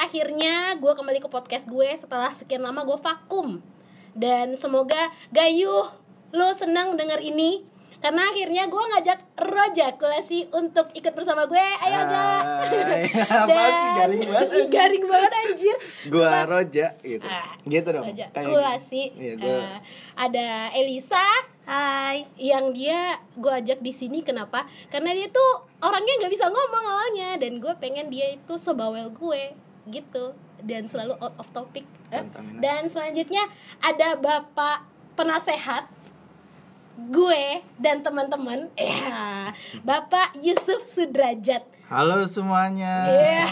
akhirnya gue kembali ke podcast gue setelah sekian lama gue vakum. Dan semoga Gayuh lo senang mendengar ini karena akhirnya gue ngajak Roja Kulasi untuk ikut bersama gue. Ayo apaan sih garing banget garing banget anjir. Gua Roja gitu. Ah, gitu dong. Roja kayak Kulasi. Iya, gua- Eh, ada Elisa Hai. yang dia gue ajak di sini kenapa? Karena dia tuh orangnya nggak bisa ngomong awalnya dan gue pengen dia itu sebawel gue gitu dan selalu out of topic. Eh. Dan selanjutnya ada bapak penasehat gue dan teman-teman ya bapak Yusuf Sudrajat Halo semuanya. Iya.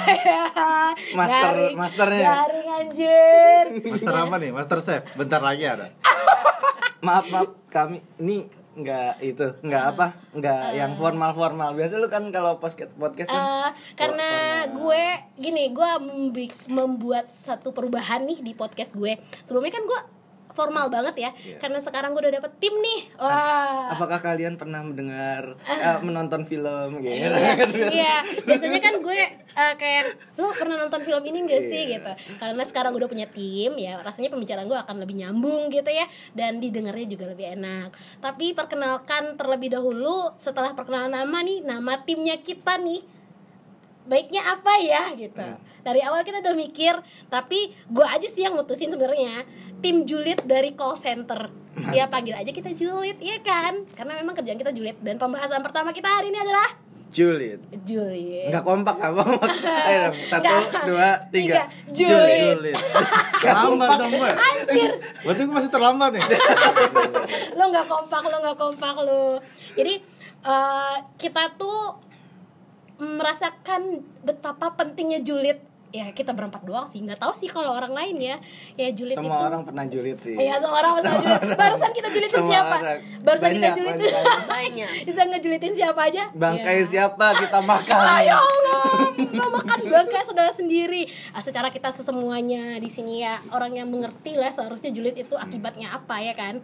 Master- Garing- masternya. garing anjir Master apa nih? Master Chef. Bentar lagi ada. maaf maaf kami ini nggak itu nggak Ah. apa nggak yang formal formal biasa lu kan kalau podcast podcast kan Eh, karena gue gini gue membuat satu perubahan nih di podcast gue. Sebelumnya kan gue formal banget ya. Iya. karena sekarang gue udah dapet tim nih. Wah. apakah kalian pernah mendengar eh, menonton film gitu? Iya, iya. biasanya kan gue eh, kayak lo pernah nonton film ini gak sih? Iya. gitu. Karena sekarang gue udah punya tim ya rasanya pembicaraan gue akan lebih nyambung gitu ya dan didengarnya juga lebih enak. Tapi perkenalkan terlebih dahulu setelah perkenalan nama nih nama timnya kita nih baiknya apa ya? Gitu. Hmm. dari awal kita udah mikir tapi gue aja sih yang mutusin sebenarnya tim julid dari call center ya panggil aja kita julid ya kan karena memang kerjaan kita julid dan pembahasan pertama kita hari ini adalah Julid julid nggak kompak apa ayo satu Nggak. dua tiga Julid. Julid. terlambat dong gue. Anjir. Berarti gue masih terlambat nih. lo nggak kompak lo nggak kompak lo jadi eh, kita tuh merasakan betapa pentingnya julid ya kita berempat doang sih nggak tahu sih kalau orang lain ya ya julid semua itu orang pernah julid sih Iya semua orang pernah julid. Barusan kita julitin Semua siapa? orang. Barusan kita Banyak, julitin banyak. Banyak. Kita ngejulitin siapa aja? bangkai Ya. siapa kita makan Ya Allah, mau makan bangkai saudara sendiri. Ah, secara kita sesemuanya di sini ya orang yang mengerti lah seharusnya julid itu akibatnya apa ya kan?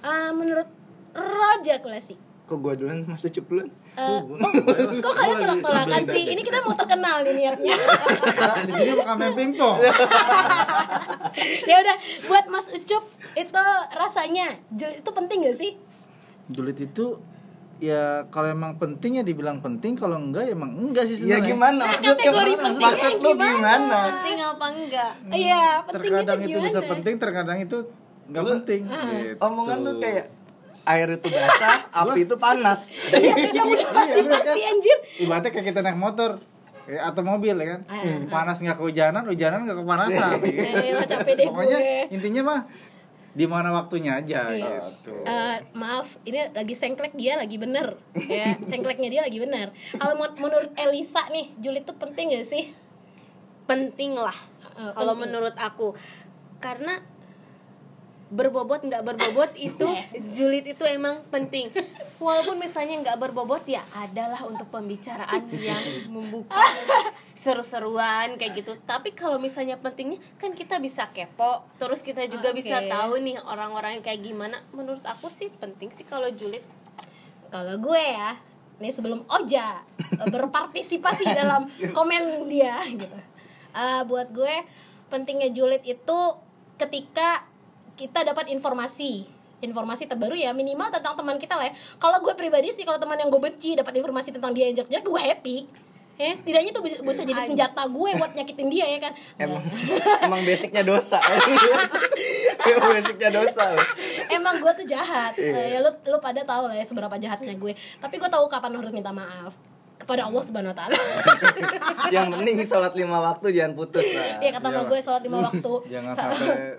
Ah, menurut Roja Kulasi. Kok gua duluan masuk cup duluan Eh, oh, kok kalian tolak-tolakan sih? Ini kita mau terkenal nih niatnya. Di sini bakal main pingpong. ya udah, buat Mas Ucup itu rasanya julid itu penting gak sih? Julid itu ya kalau emang penting ya dibilang penting, kalau enggak ya emang enggak sih ya sebenarnya. gimana Nah, maksud kategori pentingnya maksud lu gimana? gimana Penting apa enggak? Iya, pentingnya Terkadang itu itu bisa gimana? penting, terkadang itu enggak Lu- penting. Ah. Gitu. omongan lu kayak air itu basah api itu panas Iya, yang udah pasti pasti anjir. Ibaratnya kayak kita naik motor eh, atau mobil ya kan. Panas nggak kehujanan, hujanan nggak kepanasan. Eh, lah, capek deh Pokoknya gue. intinya mah di mana waktunya aja Iya. gitu. Eh, maaf, ini lagi sengklek dia lagi bener ya, sengkleknya dia lagi bener. Kalau menurut Elisa nih, julid itu penting gak sih? Penting lah. Eh, Kalau menurut aku. Karena berbobot nggak berbobot itu julid itu emang penting. Walaupun misalnya nggak berbobot ya adalah untuk pembicaraan yang membuka seru-seruan kayak gitu. Tapi kalau misalnya pentingnya kan kita bisa kepo terus kita juga Oke. bisa tahu nih orang-orang kayak gimana. Menurut aku sih penting sih kalau julid. Kalau gue ya, nih sebelum Oja eh, berpartisipasi dalam komen dia gitu. Eh, buat gue pentingnya julid itu ketika kita dapat informasi informasi terbaru ya minimal tentang teman kita lah ya. Kalau gue pribadi sih kalau teman yang gue benci dapat informasi tentang dia yang jelek-jelek gue happy. Ya, setidaknya itu bisa, bisa jadi senjata gue buat nyakitin dia ya kan. emang emang basicnya dosa emang basicnya dosa loh. Emang gue tuh jahat. Eh, ya, lu lu pada tahu lah ya seberapa jahatnya gue. Tapi gue tahu kapan harus minta maaf kepada Allah Subhanahu wa taala. yang penting sholat lima waktu jangan putus lah Iya kata mama gue sholat lima waktu. Jangan Sa- sampai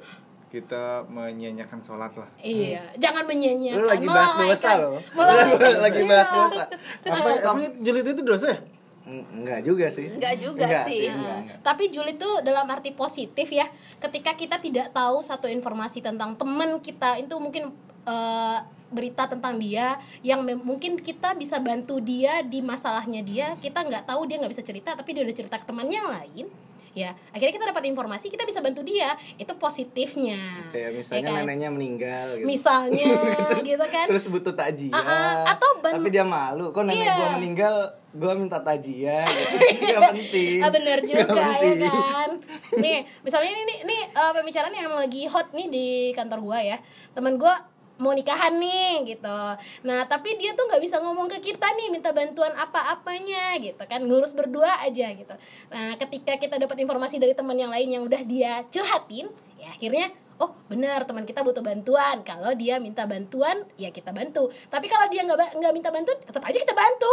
kita menyanyiakan sholat lah. Iya, jangan menyanyiakan. lu lagi bahas dosa loh lagi bahas dosa Apa emang julid itu dosa ya? Eng- enggak juga sih Enggak juga Enggak sih. enggak, enggak. Tapi julid itu dalam arti positif ya. Ketika kita tidak tahu satu informasi tentang teman kita itu mungkin eh, berita tentang dia yang mungkin kita bisa bantu dia di masalahnya dia. Kita nggak tahu dia nggak bisa cerita, tapi dia udah cerita ke temannya yang lain. Ya akhirnya kita dapat informasi kita bisa bantu dia itu positifnya Kayak misalnya Ya kan? neneknya meninggal gitu. misalnya gitu kan Terus butuh takjiah. Ah, ah, atau ban- Tapi dia malu. Kok nenek Iya. gua meninggal, gua minta takjiah gitu. Gak penting. Ah bener juga ya penting. kan Nih misalnya ini nih, nih eh, pembicaraan yang lagi hot nih di kantor gua ya Temen gua mau nikahan nih gitu. Nah tapi dia tuh nggak bisa ngomong ke kita nih minta bantuan apa-apanya gitu kan. Ngurus berdua aja gitu. Nah ketika kita dapat informasi dari teman yang lain yang udah dia curhatin Ya akhirnya oh benar teman kita butuh bantuan kalau dia minta bantuan ya kita bantu tapi kalau dia nggak nggak minta bantuan tetap aja kita bantu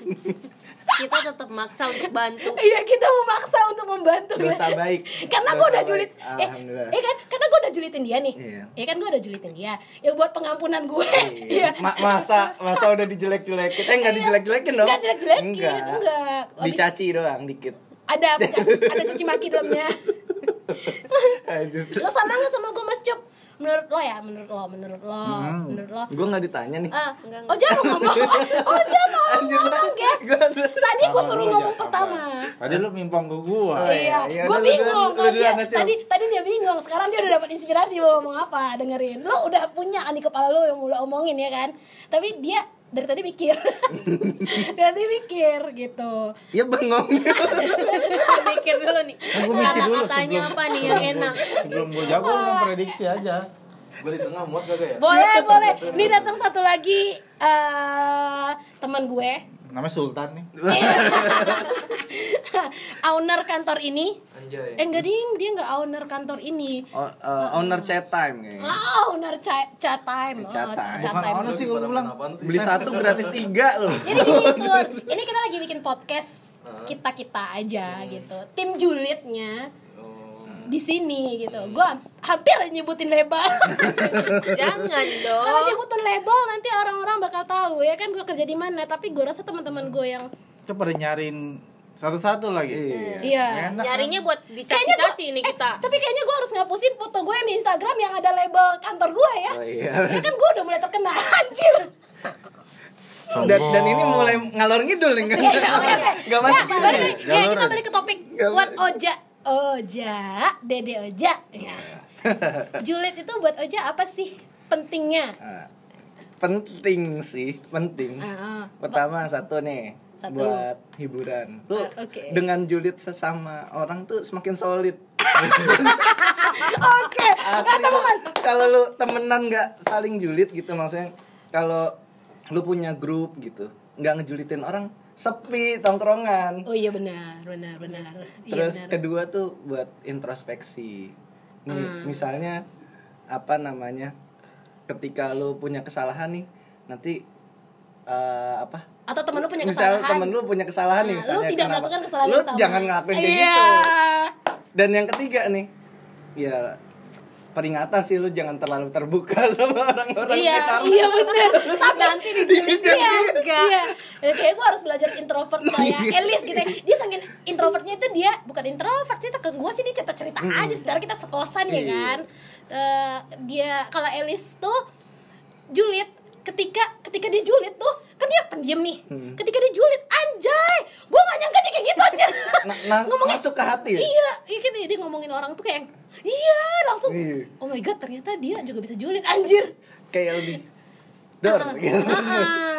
kita tetap maksa untuk bantu iya kita memaksa untuk membantu Dosa baik. karena gue udah julit eh, eh kan karena gue udah julitin dia nih Iya. ya kan gue udah julitin dia ya buat pengampunan gue Iya. iya Ma- masa masa udah dijelek-jelekin. Eh enggak dijelek-jelekin dong. Nggak jelek-jelekin, Enggak. Dicaci doang dikit. ada ada cuci maki dalamnya. lo sama nggak sama gue mas Cup menurut lo ya menurut lo menurut lo Hmm. menurut lo. Gua nggak ditanya nih. Ah, Enggak, oh jangan ngomong. Oh jangan mau ngomong guys. gua- tadi gue suruh ngomong pertama. Tadi lu mimpong ke gua. Oh, iya, iya, gue udah, bingung. kan dia tadi tadi dia bingung. Sekarang dia udah dapat inspirasi mau ngomong apa. Dengerin. Lo udah punya kan di kepala lo yang lo omongin ya kan? Tapi dia dari tadi mikir dari tadi mikir gitu Ya bengong. mikir dulu nih Kan gua mikir dulu kata-katanya sebelum apa nih yang enak Sebelum gua jago lu memprediksi aja. Gua di tengah muat kagak ya? boleh boleh ini datang satu lagi eh teman gue Namanya Sultan nih. owner kantor ini Anjay. eh enggak ding dia enggak owner kantor ini O- eh, owner chat time kayaknya. Ah, owner chat chat time. Chat Oh, time. chat Bukan time. owner sih gua bilang. Beli satu gratis tiga loh. Jadi gini Tur, ini kita lagi bikin podcast kita kita aja gitu. Tim julidnya di sini gitu. Gua hampir nyebutin label. jangan Kalau dong nyebutin label nanti orang-orang bakal tahu ya kan gua kerja di mana. Tapi gua rasa teman-teman gue yang Coba pada nyariin satu-satu lagi. Iya. iya. Enak, kan? nyarinya buat Kayaknya gua- dicaci-caci ini kita Tapi kayaknya gue harus ngapusin foto gue yang di Instagram yang ada label kantor gue ya. Oh iya. Ya kan gue udah mulai terkenal anjir. Dan, dan ini mulai ngalor ngidul nih. Enggak Iya, iya, enggak masuk Ya, gini. balik, ya, kita balik ke topik Nggak buat balik. Oja. Dede Oja. Ya. Julid itu buat Oja apa sih pentingnya? Ah, penting sih, penting. Ah, Pertama satu nih Satu. buat hiburan. Lu Ah, oke. dengan julid sesama orang tuh semakin solid. Oke, kata bukan. Kalau lu temenan nggak saling julid gitu maksudnya kalau lu punya grup gitu nggak ngejulitin orang sepi tongkrongan. Oh iya benar, benar, benar. Iya Terus benar. kedua tuh buat introspeksi. Nih, Hmm. misalnya apa namanya? Ketika lu punya kesalahan nih, nanti eh, apa? Atau temen lu punya Misal kesalahan. temen lu punya kesalahan nih, Nah, lu misalnya tidak kenapa- melakukan kesalahan Lu yang sama. jangan ngelakuin kayak Iya. gitu. Dan yang ketiga nih, ya peringatan sih lu jangan terlalu terbuka sama orang-orang Iya, sekitar lu. iya benar. Tapi nanti dijulit iya, juga iya. Ya, kayak gue harus belajar introvert kayak Elis gitu. ya. Dia saking introvertnya itu dia bukan introvert sih ke gue sih dia cerita cerita aja. Secara kita sekosan ya Iya. kan. Eh, dia kalau Elis tuh julid ketika ketika dia julid tuh kan dia pendiam nih. Hmm. Ketika dia julid anjay, gue gak nyangka dia kayak gitu aja. Na- na- Ngomongnya- masuk ke hati ya? Iya, iya gitu dia ngomongin orang tuh kayak iya langsung. Iya. Oh my god, ternyata dia juga bisa julid anjir. Kayak lebih dor Ah, gitu. ah, ah.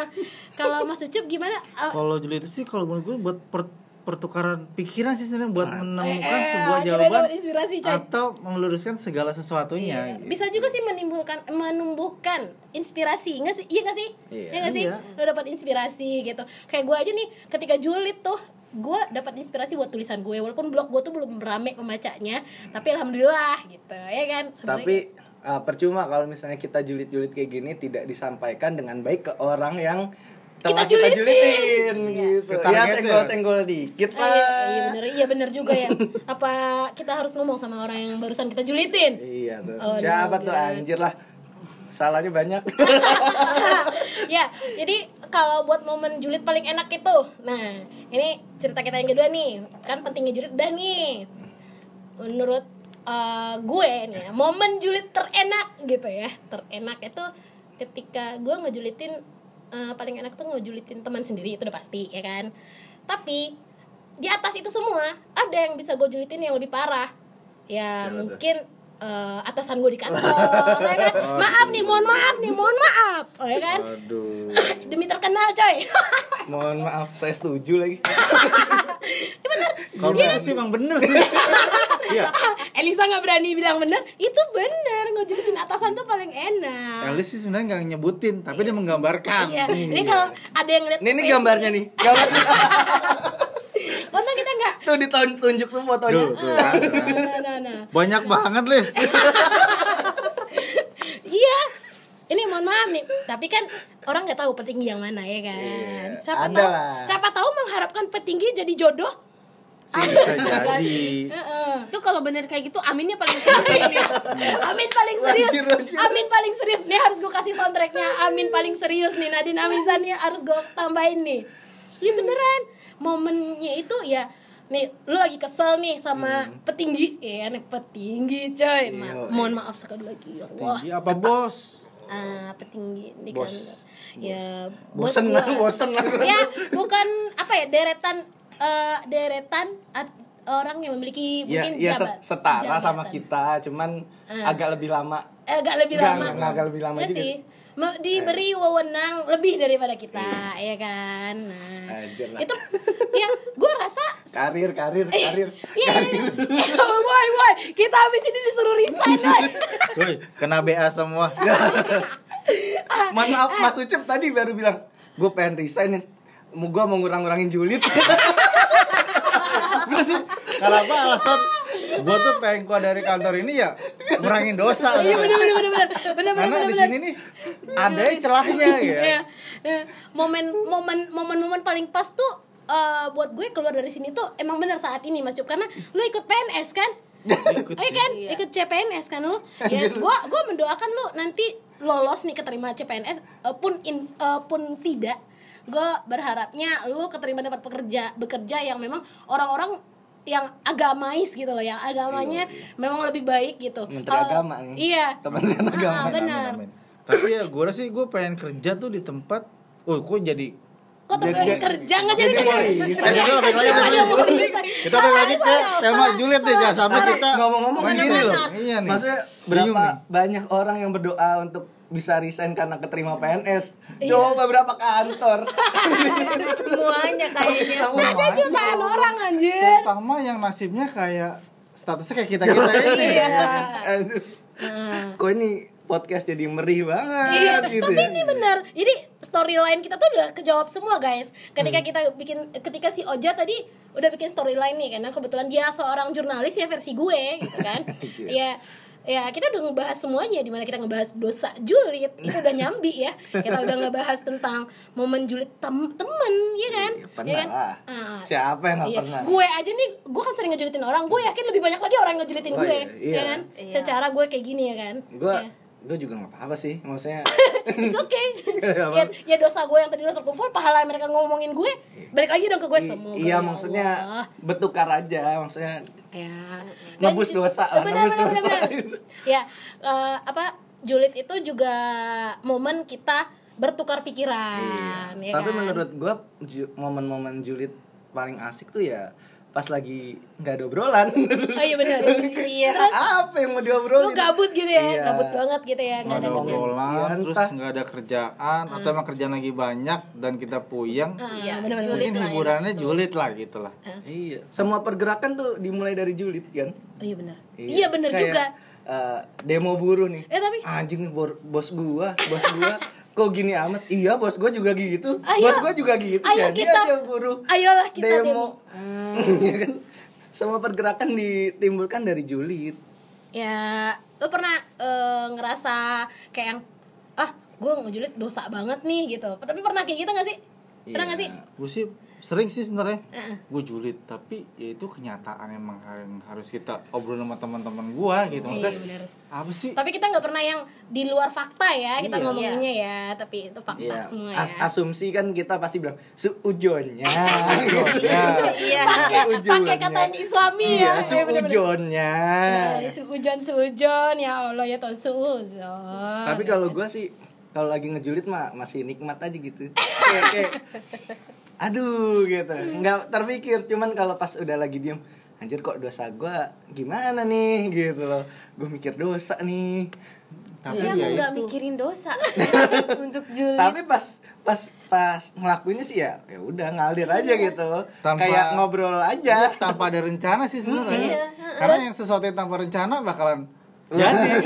Kalau Mas Ucup gimana? Ah, Kalau julid itu sih kalau menurut gue buat per- pertukaran pikiran sih sebenarnya buat menemukan eh, sebuah akhirnya jawaban dapat inspirasi, coy. atau meluruskan segala sesuatunya. Iya. gitu. Bisa juga sih menimbulkan menumbuhkan inspirasi, enggak sih? Iya enggak sih? Iya. enggak sih? Iya. Lo dapat inspirasi gitu. Kayak gue aja nih ketika julid tuh gue dapat inspirasi buat tulisan gue walaupun blog gue tuh belum rame pembacanya tapi alhamdulillah gitu ya kan Sebenarnya- Tapi uh, percuma kalau misalnya kita julid-julid kayak gini tidak disampaikan dengan baik ke orang yang telah Kita kita, julitin. julitin Iya. gitu. Ke Ya targetnya. senggol-senggol dikit Ah, lah. iya, iya bener iya bener juga ya apa kita harus ngomong sama orang yang barusan kita julitin Iya tuh. Oh, Siapa no, tuh anjir lah. Salahnya banyak. ya jadi kalau buat momen julid paling enak itu. Nah ini cerita kita yang kedua nih. Kan pentingnya julid udah nih. Menurut uh, gue nih ya, momen julid terenak gitu ya. Terenak itu ketika gue ngejulitin uh, paling enak tuh ngejulitin teman sendiri itu udah pasti ya kan? Tapi di atas itu semua ada yang bisa gue julitin yang lebih parah. Ya tuh? mungkin eh, atasan gue di kantor ya kan? Maaf nih mohon maaf nih mohon maaf oh, ya kan? Aduh. demi terkenal coy Mohon maaf, saya setuju lagi. Kalau Iya. sih emang bener sih. Iya. Elisa nggak berani bilang bener itu bener ngejulitin atasan tuh paling enak Elis sih sebenarnya nggak nyebutin, tapi dia menggambarkan. Iya, ini kalau ada yang ngeliat Ini, gambarnya nih. Gambarnya. Untung kita nggak tuh ditunjuk tuh fotonya. Tuh, tuh kan. nah, nah, nah. Banyak banget, Lis. Iya. Ini mohon maaf nih, tapi kan orang nggak tahu petinggi yang mana ya kan. Iya, siapa ada tahu, lah. siapa tahu mengharapkan petinggi jadi jodoh. Sih bisa jadi. Heeh. Itu kalau bener kayak gitu aminnya paling tinggi. Amin paling serius. Amin paling serius. Nih harus gue kasih soundtracknya. Amin paling serius nih Nadine Amizan nih harus gue tambahin nih. Ini beneran. Momennya itu ya nih lu lagi kesel nih sama petinggi ya nih petinggi coy Ma- Iya. mohon maaf sekali lagi ya Allah Tinggi apa bos? Ah petinggi di Bos. kantor. ya Bosen bos lah, bosen lah. ya bukan apa ya deretan eh, deretan at- orang yang memiliki Ya, mungkin ya jabat- se- setara sama jabatan. kita, cuman Eh. agak lebih lama. Eh, agak lebih lama agak lebih lama Iya juga. sih diberi wewenang lebih daripada kita ya kan nah lah. itu ya gue rasa Karir, karir, karir. Iya, iya, iya. Boy, boy, kita habis ini disuruh resign, boy. Woi, kena BA semua. Mohon maaf, Mas Ucep tadi baru bilang, gue pengen resign nih. Mau gue mau ngurang-ngurangin julid. Bener sih. Kalau apa alasan gua tuh pengen keluar dari kantor ini ya ngurangin dosa. Iya bener bener bener bener bener Karena bener di bener. Ada celahnya ya. Iya. Iya. Momen momen momen momen paling pas tuh eh, buat gue keluar dari sini tuh emang bener saat ini Mas Cup karena lu ikut PNS kan? Ikut Oh iya kan? Iya. Ikut CPNS kan lu? Ya gua gua mendoakan lu nanti lolos nih keterima CPNS eh, pun in, eh, pun tidak. Gue berharapnya lu keterima tempat pekerja bekerja yang memang orang-orang yang agamais gitu loh, yang agamanya memang lebih baik gitu. Menteri Kalau- Agama nih. Iya. Kementerian Ah, Agama. benar. Amin, amin. Tapi ya gue sih gue pengen kerja tuh di tempat Oh, kok jadi Kok terkait kerja nggak jadi jadi kerja? kita balik lagi. Kita ke tema Juliet nih, jangan sampai kita ngomong-ngomong gini loh. Iya nih. Maksudnya berapa banyak orang yang berdoa untuk bisa resign karena keterima PNS. Iya. Coba berapa kantor. Semuanya kayaknya. Ada jutaan orang anjir. Terutama yang nasibnya kayak statusnya kayak kita-kita ini. Iya. Nah. Kok ini podcast jadi merih banget Iya, gitu tapi ya. ini benar. Jadi storyline kita tuh udah kejawab semua, guys. Ketika kita bikin ketika si Oja tadi udah bikin storyline nih karena kebetulan dia seorang jurnalis ya versi gue gitu kan. ya ya kita udah ngebahas semuanya di mana kita ngebahas dosa julid itu udah nyambi ya kita udah ngebahas tentang momen julid tem temen ya kan Iya, pernah ya kan lah. Ah, Siapa yang Iya. pernah? Gue aja nih, gue kan sering ngejulitin orang. Gue yakin lebih banyak lagi orang yang ngejulitin Oh, gue, iya, iya. ya kan? Iya. Secara gue kayak gini ya kan? Gue Ya. Gue juga nggak apa-apa sih. Maksudnya It's okay. Iya, ya, ya dosa gue yang tadi udah terkumpul, pahala mereka ngomongin gue, balik lagi dong ke gue semoga. iya ya maksudnya Allah. bertukar aja maksudnya ya. Nebus Lanjut. dosa lah, nebus benar, dosa. benar, benar. Ya, eh, apa? Julid itu juga momen kita bertukar pikiran, ya Tapi kan? menurut gue ju- momen-momen julid paling asik tuh ya pas lagi nggak ada obrolan. Oh iya benar. Iya. Terus Apa yang mau diobrolin? lu gabut gitu ya, Iya. gabut banget gitu ya, nggak ada obrolan, Iya, terus nggak ada kerjaan, atau emang kerjaan lagi banyak dan kita puyeng. Ah, Iya, benar-benar. julid Mungkin lah ya. hiburannya julid lah gitu lah. Iya. Semua pergerakan tuh dimulai dari julid kan? Oh iya benar. Iya benar Kayak, juga. eh, demo buruh nih. Eh tapi Anjing bor- bos gua, bos gua kok gini amat? Iya, bos gua juga gitu. Ayo. bos gua juga gitu. Ayo Jadi kita- aja buruh. ayolah kita demo. demo. Iya kan? Semua pergerakan ditimbulkan dari julid. Ya, lu pernah eh, ngerasa kayak yang ah, gue ngejulit dosa banget nih gitu. Tapi pernah kayak gitu gak sih? Pernah Iya. gak sih? Gue sih sering sih sebenarnya. Heeh. Gue julid, tapi ya itu kenyataan emang yang harus kita obrol sama teman-teman gua gitu. Maksudnya Iya benar. apa sih? Tapi kita nggak pernah yang di luar fakta ya kita Iya. ngomonginnya ya, tapi itu fakta Iya. semua As- ya. asumsi kan kita pasti bilang suujonnya. Ya. Iya. Pakai kata yang Islami Iya, ya. Iya, bener-bener. suujonnya. Ya, ya Allah ya Tuhan suujon. Tapi kalau gua sih kalau lagi ngejulit mah masih nikmat aja gitu. Kayak, kayak aduh gitu. Nggak terpikir cuman kalau pas udah lagi diem anjir kok dosa gua? Gimana nih? Gitu loh. Gue mikir dosa nih. Tapi Iya, ya aku nggak itu. mikirin dosa. Untuk julid. tapi pas pas pas ngelakuinnya sih ya ya udah ngalir aja gitu. Tanpa- kayak ngobrol aja. Tanpa ada rencana sih sebenarnya. Iya. karena yang sesuatu yang tanpa rencana bakalan Iya. Jadi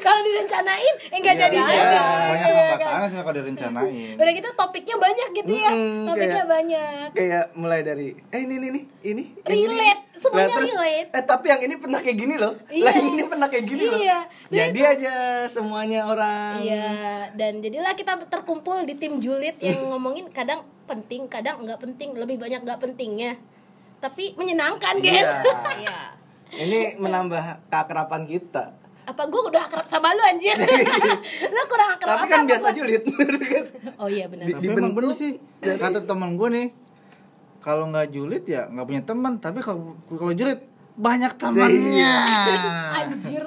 kalau direncanain eh nggak jadi Iya, jadi iya. banyak Iya, hambatan kan? sih kalau direncanain udah gitu topiknya banyak gitu ya topiknya kayak- banyak kayak mulai dari eh ini ini ini ini Relate, ini. semuanya Lah, terus, relate. eh tapi yang ini pernah kayak gini loh Iya. lah ini pernah kayak gini loh Iya. Dan jadi aja semuanya orang Iya, dan jadilah kita terkumpul di tim julid yang ngomongin kadang penting, kadang nggak penting, lebih banyak nggak pentingnya. Tapi menyenangkan, Iya. Iya. Ini menambah keakraban kita Apa gue udah akrab sama lu anjir? lu kurang akrab tapi apa kan sama biasa gua? julid Oh iya benar. Di- tapi emang dibentuk bener sih kata teman gue nih kalau nggak julid ya nggak punya teman tapi kalau kalau julid banyak temannya Anjir.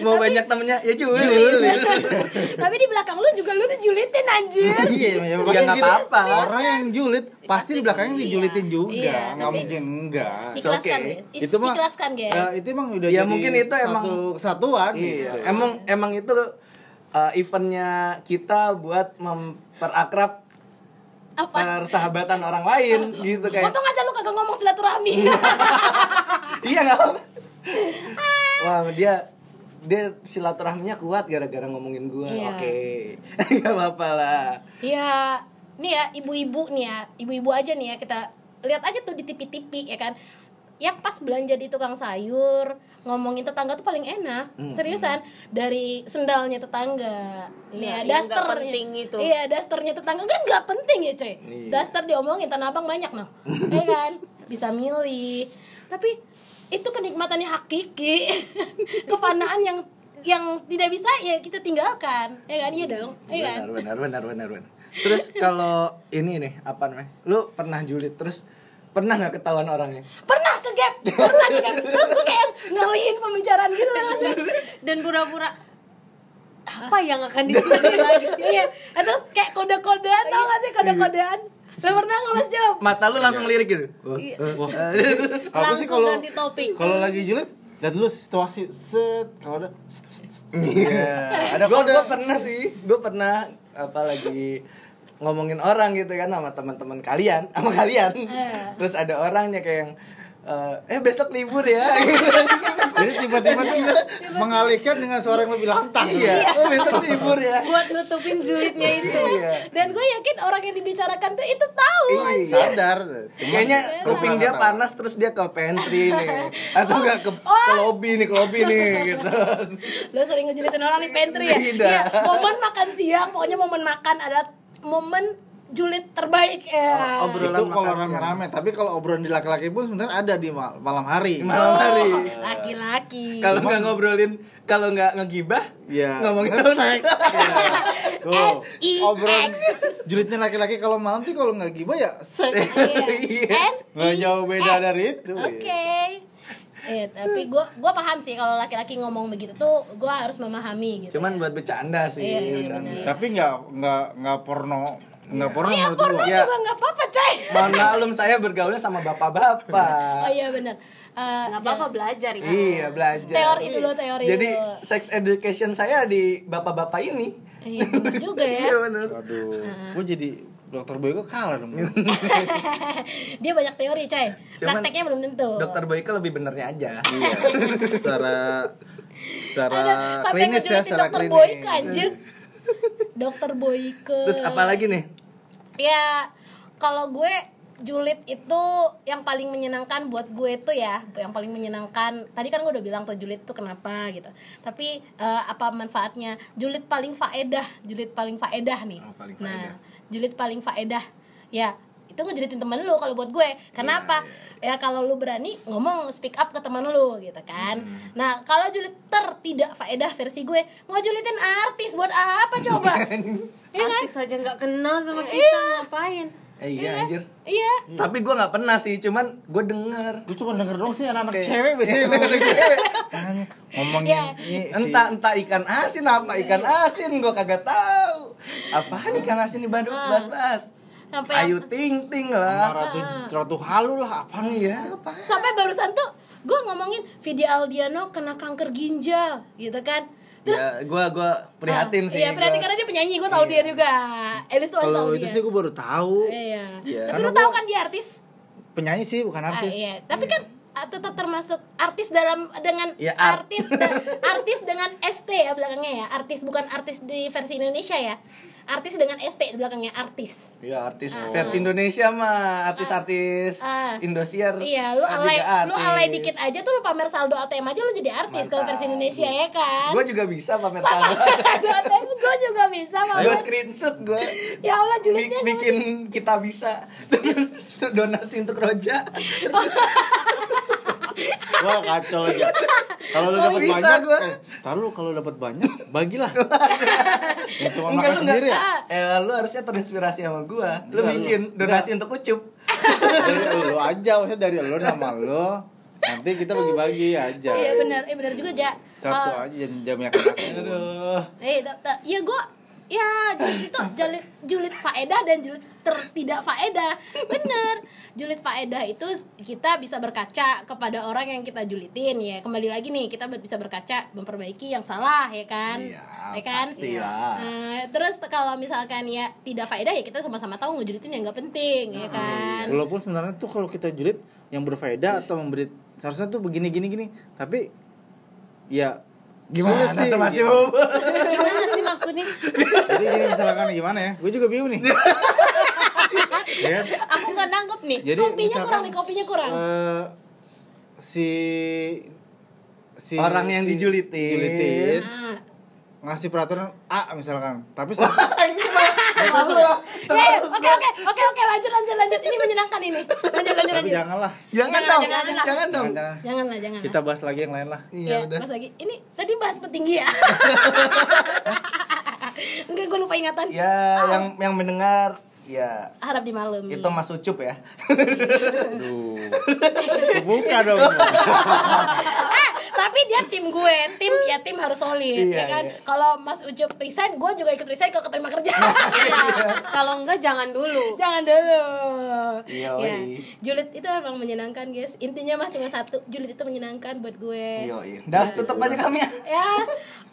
mau banyak temennya ya julid Tapi di belakang lu juga lu dijulitin anjir. iya ya, ya pasti nggak gitu. apa-apa orang yang julid pasti di belakangnya dijulitin juga Iya, nggak tapi- mungkin enggak Ikhlaskan, Oke. Is- itu mah ikhlaskan, guys. ya, itu emang udah Ya, jadi mungkin itu satu emang- kesatuan iya gitu. emang emang itu uh, eventnya kita buat memperakrab Apa? persahabatan orang lain gitu kayak Untung aja lu kagak ngomong silaturahmi. iya nggak apa wah dia dia silaturahminya kuat gara-gara ngomongin gua Iya. oke nggak apa-apa lah Iya, nih ya ibu-ibu nih ya, ibu-ibu aja nih ya kita lihat aja tuh di TV-TV ya kan. Yang pas belanja di tukang sayur, ngomongin tetangga tuh paling enak. Hmm. Seriusan, dari sendalnya tetangga. Iya, ya, nggak dasternya. itu. Iya, dasternya tetangga kan nggak penting ya, coy. Iya. Daster diomongin tanah abang banyak noh. ya kan? Bisa milih. Tapi itu kenikmatannya hakiki. Kefanaan yang yang tidak bisa ya kita tinggalkan ya kan iya dong iya kan benar benar benar benar benar terus kalau ini nih apa namanya lu pernah julid terus pernah nggak ketahuan orangnya? Pernah ke gap pernah ke gap. Terus gue kayak ngalihin pembicaraan gitu sih Dan pura-pura apa yang akan dipilih lagi? iya. Eh, terus kayak kode-kodean tau gak sih kode-kodean? Lo pernah nggak mas? Jawab. Mata lu langsung lirik gitu? Iya. Wah, kalau aku sih Langsung kalau ganti topik. kalau lagi julid lihat dulu situasi set kalau ada set, set, set. Iya. ada gua pernah sih gue pernah apa lagi ngomongin orang gitu kan sama teman-teman kalian sama kalian. Eh. terus ada orangnya kayak yang eh, eh besok libur ya. Jadi tiba-tiba tuh mengalihkan dengan suara yang lebih lantang. Iya. Oh besok libur ya. Buat nutupin julidnya itu. iya dan gue yakin orang yang dibicarakan tuh itu tahu Iya. sadar. Kayaknya kuping dia panas terus dia ke pantry nih. Atau enggak ke, Oh. ke lobby nih, ke lobby nih gitu. Lo sering ngejulitin orang di pantry ya? Iya momen makan siang pokoknya momen makan adalah momen julid terbaik ya Oh, obrolan itu kalau rame-rame tapi kalau obrolan di laki-laki pun sebenarnya ada di mal- malam hari Malam hari laki-laki Kalau nggak ngobrolin, kalau nggak ngegibah Iya. Ngomongin ngesek. Iya. Tuh. S-I-X. Obrolan julidnya laki-laki kalau malam tuh kalau nggak gibah ya sek. Iya. S Nggak jauh beda dari itu. Oke. Iya, tapi gua gua paham sih kalau laki-laki ngomong begitu tuh gua harus memahami gitu. Cuman buat bercanda sih Iya, iya, bercanda. benar. Tapi nggak nggak nggak porno nggak porno Iya, menurut porno gua. Iya. juga nggak apa-apa, coy. Mohon maklum saya bergaulnya sama bapak-bapak Oh iya benar. Eh, Nggak apa-apa belajar ya. Iya belajar Teori dulu, teori Jadi dulu. sex education saya di bapak-bapak ini Iya, benar juga ya. Iya bener Aduh, gua jadi dokter boy kok kalah dong. Dia banyak teori, coy. Cuman Prakteknya belum tentu. Dokter Boyke lebih benernya aja Iya. secara secara sampai klinis ya, secara dokter klinis. Boyke anjir. dokter Boyke. Terus apa lagi nih? Ya, kalau gue julid itu yang paling menyenangkan buat gue tuh ya, yang paling menyenangkan. Tadi kan gue udah bilang tuh julid tuh kenapa gitu. Tapi eh, apa manfaatnya? Julid paling faedah, julid paling faedah nih. Oh, paling nah, julid paling faedah. Ya, itu ngejulitin temen lu kalau buat gue. Kenapa? Ya kalau lu berani ngomong speak up ke teman lu gitu kan. Nah, kalau julid ter tidak faedah versi gue, ngejulitin artis buat apa coba? Iya kan? Artis aja nggak kenal sama kita ngapain? Eh, iya anjir. Iya. Tapi gue nggak pernah sih, cuman gue denger. Gue cuma denger dong sih anak-anak Kayak- cewek biasanya ngomongin cewek. Makanya ngomongin si- entah entah ikan asin apa ikan asin gue kagak tahu. Apaan ikan asin di Bandung? Ah. bas bas. Sampai Ayu yang- Ting Ting lah. ratu ratu halu lah apa nih ya sampai barusan tuh gue ngomongin Vidi Aldiano kena kanker ginjal gitu kan terus ya, gua gua prihatin ah, sih. iya prihatin gua. karena dia penyanyi gue tahu dia juga Elis tuh tahu dia itu sih gue baru tahu iya Iya. tapi Karena lu tahu kan dia artis penyanyi sih bukan Ah, artis iya tapi kan ah, tetap termasuk artis dalam dengan Ya, art. artis da- artis dengan ST ya belakangnya ya artis bukan artis di versi Indonesia ya artis dengan ST di belakangnya artis Iya artis versi Indonesia mah artis-artis Ah. Indosiar. Iya, lu alay, lu alay dikit aja tuh lu pamer saldo ATM aja lu jadi artis kalau versi Indonesia ya kan. Gua juga bisa pamer saldo. saldo ATM gue juga bisa Gua pamer. screenshot gua. Ya Allah julidnya bikin kita bisa donasi untuk Roja. Wah kacau aja. Kalau lu dapat banyak, gua? eh, ntar lu kalau dapat banyak, bagilah. ya cuma Enggak makan lu sendiri ya. enggak. Eh lu harusnya terinspirasi sama gua. Lu Enggak, lu- bikin donasi untuk Ucup. Dari lu aja, maksudnya dari lu nama lu. Nanti kita bagi-bagi aja. Iya benar, eh benar juga Ja. Satu Kalau- aja jam yang kena. Aduh. Eh, ya gue ya julid itu julid julid faedah dan julid ter- tidak faedah. Bener. Julid faedah itu kita bisa berkaca kepada orang yang kita julitin ya. Kembali lagi nih kita bisa berkaca memperbaiki yang salah ya kan? Iya, ya kan? pastilah. Eh, terus kalau misalkan ya tidak faedah ya kita sama-sama tahu ngejulitin yang nggak penting ya kan? Walaupun sebenarnya tuh kalau kita julid yang berfaedah atau memberi seharusnya tuh begini gini gini, tapi ya Gimana sulit sih, tuh Mas. Yub? Gimana sih maksudnya? Jadi gini misalkan gimana ya? Gue juga bingung nih. ya, Aku nggak nangkep nih. jadi Kopinya misalkan, kurang nih, kopinya kurang. eh, si si Orang yang si dijulitin. julitin Ah. ngasih peraturan A misalkan, tapi Ya, oke oke oke oke lanjut lanjut lanjut ini menyenangkan ini lanjut lanjut lanjut janganlah. Jangan Jangan, dong. jangan, dong. Jangan, jangan. jangan lah jangan Kita bahas lagi yang lain lah. ya, Iya udah. Mas lagi ini tadi bahas petinggi ya enggak gue lupa ingatan Ya, yang yang mendengar ya harap dimaklumi itu Mas Ucup ya. Aduh. Buka dong. eh tapi dia tim gue. Tim ya tim harus solid Iya, ya kan? iya. kalau Mas Ucup resign gue juga ikut resign kalau keterima kerja. Kalau enggak jangan dulu. jangan dulu. Iya, ya. julid itu emang menyenangkan guys. Intinya mas cuma satu julid itu menyenangkan buat gue. Iya, iya. Dah tutup aja kami ya. ya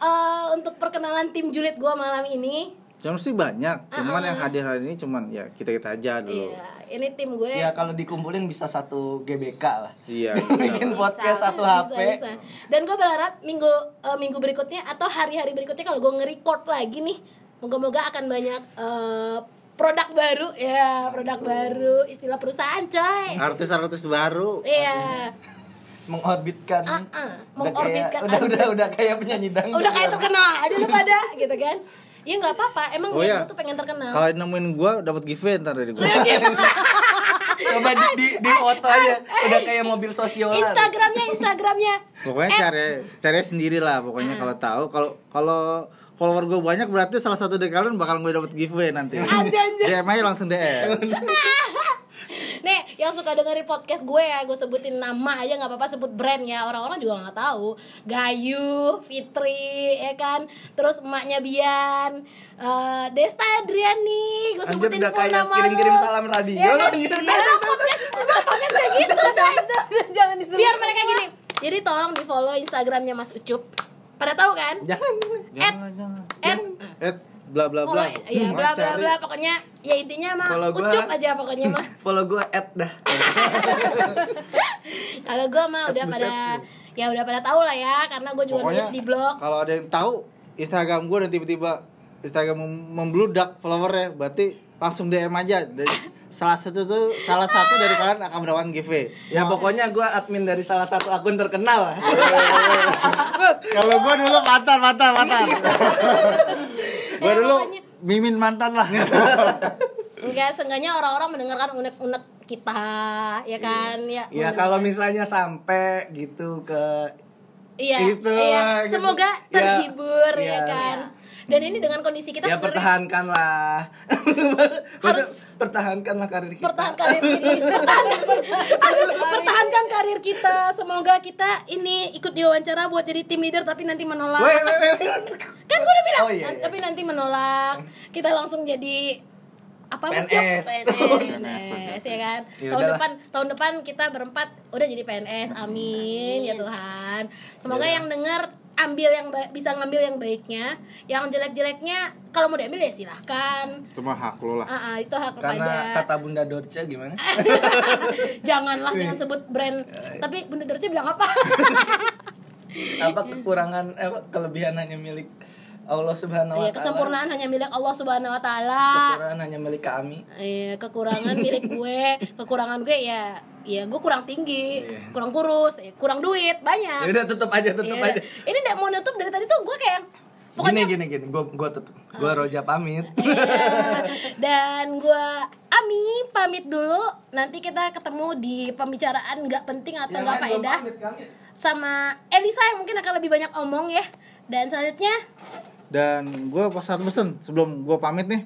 eh, untuk perkenalan tim julid gue malam ini Cuman sih banyak, cuman Ah, yang hadir hari ini cuman ya kita kita aja dulu. Iya, ini tim gue Ya kalau dikumpulin bisa satu GBK lah. Iya. Bikin bisa. podcast satu bisa, HP. bisa. Dan gue berharap minggu eh, minggu berikutnya atau hari-hari berikutnya kalau gue nge-record lagi nih, moga-moga akan banyak eh, produk baru ya, produk baru, istilah perusahaan coy. Artis-artis baru. Iya. Mengorbitkan. Ah, ah, Udah mengorbitkan kayak- Udah udah udah kayak penyanyi dangdut. Udah kayak terkenal aja lu pada gitu kan. Ya nggak apa-apa, emang Oh iya. gue tuh pengen terkenal. Kalau nemuin gua dapat giveaway ntar dari gua. Coba di, di, di foto aja. Udah kayak mobil sosiolan. Instagramnya, Instagramnya. Pokoknya Eh, cari cari sendiri lah pokoknya kalau tahu kalau kalau follower gue banyak berarti salah satu dari kalian bakal gue dapat giveaway nanti. Anjay, anjay. DM aja langsung DM. Nih, yang suka dengerin podcast gue ya, gue sebutin nama aja nggak apa-apa sebut brand ya. Orang-orang juga nggak tahu. Gayu, Fitri, ya kan. Terus emaknya Bian, eh, Desta Adriani, gue sebutin full nama kirim-kirim salam radio. Ya, kan? Udah podcast kayak gitu. Jangan disebut. Biar mereka gini. Jadi tolong di follow Instagramnya Mas Ucup. Pada tahu kan? Jangan. jangan jangan. At, At bla bla oh, bla. iya, bla bla Cari. bla. Pokoknya ya intinya mah Follow gua. Ucup aja pokoknya mah. Follow gue at dah. Kalau gue mah udah Buset, pada ya udah pada tahu lah ya karena gue juga Pokoknya nulis di blog. kalau ada yang tahu Instagram gue dan tiba-tiba Instagram mem- membludak followernya berarti langsung DM aja dari salah satu tuh salah satu dari kalian akan mendapatkan giveaway. Ya pokoknya gue admin dari salah satu akun terkenal lah. Kalau gue dulu mantan mantan mantan. Gue Ya, dulu pokoknya- mimin mantan lah. Enggak, seenggaknya orang-orang mendengarkan unek-unek kita, ya kan? Ya, ya kalau misalnya sampai gitu ke iya, itu iya. gitu. Semoga Ya, terhibur ya, iya. kan. Dan ini dengan kondisi kita ya sebenarnya pertahankanlah. Harus- pertahankanlah karir kita. pertahan karir ini. Aduh, pertahankan karir kita. Semoga kita ini ikut diwawancara buat jadi tim leader tapi nanti menolak. Weh, weh, weh. Kan gue udah bilang, Oh, iya, "Nan- iya. tapi nanti menolak. Kita langsung jadi apa Cok? PNS. PNS. PNS ya kan Ya tahun depan tahun depan kita berempat udah jadi PNS amin ya Tuhan semoga Ya. yang dengar ambil yang ba- bisa ngambil yang baiknya yang jelek-jeleknya kalau mau diambil ya silahkan Itu mah hak lo lah. Ah, ah, itu hak Karena kepada kata Bunda Dorce gimana? janganlah jangan sebut brand tapi Bunda Dorce bilang apa apa kekurangan eh, apa kelebihan hanya milik Allah Subhanahu wa ya taala. kesempurnaan hanya milik Allah Subhanahu wa taala Kekurangan hanya milik kami. Iya, kekurangan milik gue, kekurangan gue ya ya gue kurang tinggi, Iya. kurang kurus, eh, kurang duit, Ya banyak. udah tutup aja, tutup Iya. aja. Ini udah mau nutup dari tadi tuh gue kayak pokoknya Gini gini gini, gua gua tutup. Gua Roja pamit. dan gue Ami pamit dulu. Nanti kita ketemu di pembicaraan nggak penting atau Yang nggak belum faedah pamit, sama Elisa yang mungkin akan lebih banyak omong ya. Dan selanjutnya Dan gue pas saat pesen sebelum gue pamit nih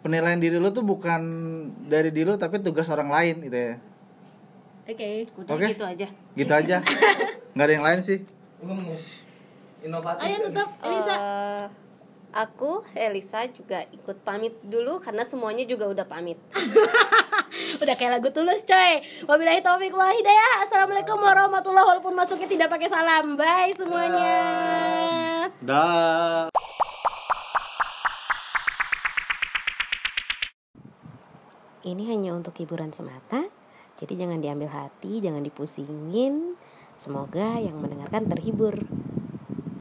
penilaian diri lu tuh bukan dari diri lu tapi tugas orang lain gitu ya. Oke. Udah Oke. gitu aja. Gitu aja. Nggak ada yang lain sih. Inovatif. Ayo tutup Elisa. Eh, aku Elisa juga ikut pamit dulu karena semuanya juga udah pamit. Udah kayak lagu tulus coy Wabillahi taufiq wal hidayah Assalamualaikum warahmatullahi Walaupun masuknya tidak pakai salam Bye semuanya Dah. Ini hanya untuk hiburan semata, jadi jangan diambil hati, jangan dipusingin. Semoga yang mendengarkan terhibur.